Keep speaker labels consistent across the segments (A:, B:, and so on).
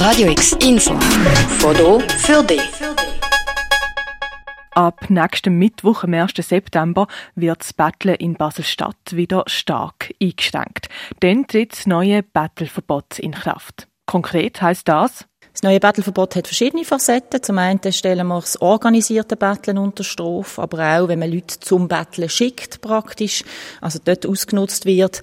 A: Radio X Info. Foto für dich.
B: Ab nächstem Mittwoch, am 1. September, wird das Betteln in Basel-Stadt wieder stark eingeschränkt. Dann tritt das neue Battleverbot in Kraft. Konkret heißt das,
C: das neue Battleverbot hat verschiedene Facetten. Zum einen stellen wir das organisierte Betteln unter Strafe, aber auch, wenn man Leute zum Betteln schickt, praktisch, also dort ausgenutzt wird.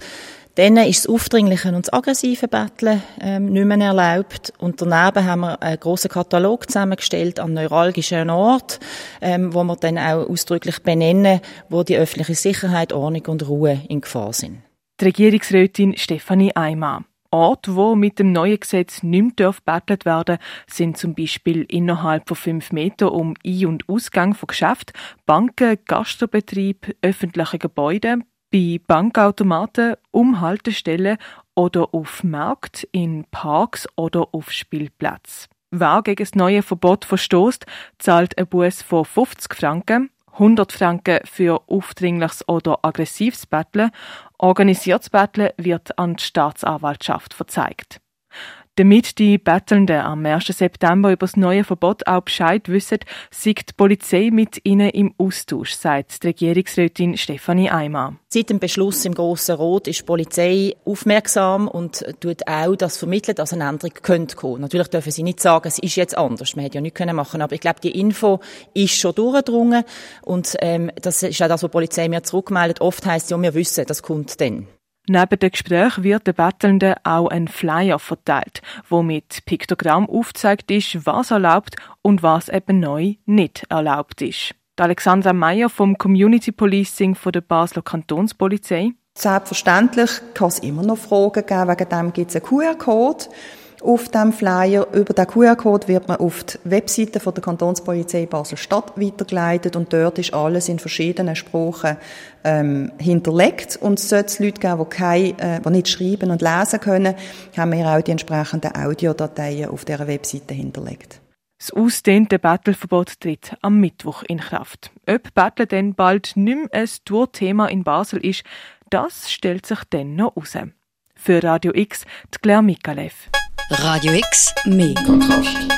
C: Dann ist das aufdringliche und das aggressive Betteln ähm, nicht mehr erlaubt. Und daneben haben wir einen grossen Katalog zusammengestellt an neuralgischen Orten, ähm, wo wir dann auch ausdrücklich benennen, wo die öffentliche Sicherheit, Ordnung und Ruhe in Gefahr sind.
B: Die Regierungsrätin Stefanie Eimer. Orte, wo mit dem neuen Gesetz nicht mehr bettelt werden sind zum Beispiel innerhalb von fünf Metern um Ein- und Ausgang von Geschäften, Banken, Gastrobetrieb, öffentliche Gebäude, bei Bankautomaten, Umhaltestellen oder auf Märkten, in Parks oder auf Spielplätzen. Wer gegen das neue Verbot verstoßt, zahlt ein Buß von 50 Franken, 100 Franken für aufdringliches oder aggressives Betteln. Organisiertes Betteln wird an die Staatsanwaltschaft verzeigt. Damit die Bettelnden am 1. September über das neue Verbot auch Bescheid wissen, sieht die Polizei mit ihnen im Austausch, sagt die Regierungsrätin Stefanie Eimer.
C: Seit dem Beschluss im Grossen Rot ist die Polizei aufmerksam und tut auch das vermitteln, dass eine Änderung könnte kommen. Natürlich dürfen sie nicht sagen, es ist jetzt anders. Man hätte ja nichts machen können, aber ich glaube, die Info ist schon durchgedrungen und ähm, das ist auch das, was die Polizei mir zurückmeldet. Oft heisst ja, wir wissen, das kommt dann.
B: Neben dem Gespräch wird den Bettelnden auch ein Flyer verteilt, wo mit Piktogramm aufgezeigt ist, was erlaubt und was eben neu nicht erlaubt ist. Die Alexandra Meyer vom Community Policing von der Basler Kantonspolizei.
D: Selbstverständlich kann es immer noch Fragen geben, wegen dem gibt es einen QR-Code auf dem Flyer. Über den QR-Code wird man auf die Webseite von der Kantonspolizei Basel-Stadt weitergeleitet und dort ist alles in verschiedenen Sprachen ähm, hinterlegt. Und sollte es Leute geben, die, kein, äh, die nicht schreiben und lesen können, haben wir auch die entsprechenden Audiodateien auf dieser Webseite hinterlegt.
B: Das ausdehnte Battleverbot tritt am Mittwoch in Kraft. Ob Battle denn bald nicht mehr ein Tourthema in Basel ist, das stellt sich dann noch raus. Für Radio X, Claire Mikalev.
A: Radio X, mehr Kontrast.